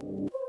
you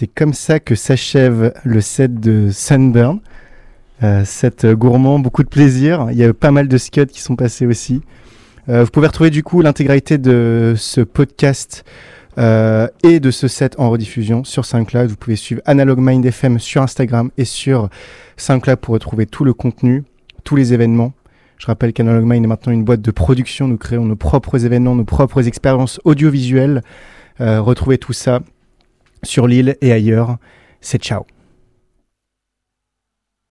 c'est comme ça que s'achève le set de Sunburn. Euh, set gourmand, beaucoup de plaisir. Il y a pas mal de scuds qui sont passés aussi. Euh, vous pouvez retrouver du coup l'intégralité de ce podcast euh, et de ce set en rediffusion sur SoundCloud. Vous pouvez suivre Analog Mind FM sur Instagram et sur SoundCloud pour retrouver tout le contenu, tous les événements. Je rappelle qu'Analog Mind est maintenant une boîte de production. Nous créons nos propres événements, nos propres expériences audiovisuelles. retrouvez tout ça sur l'île et ailleurs. C'est ciao.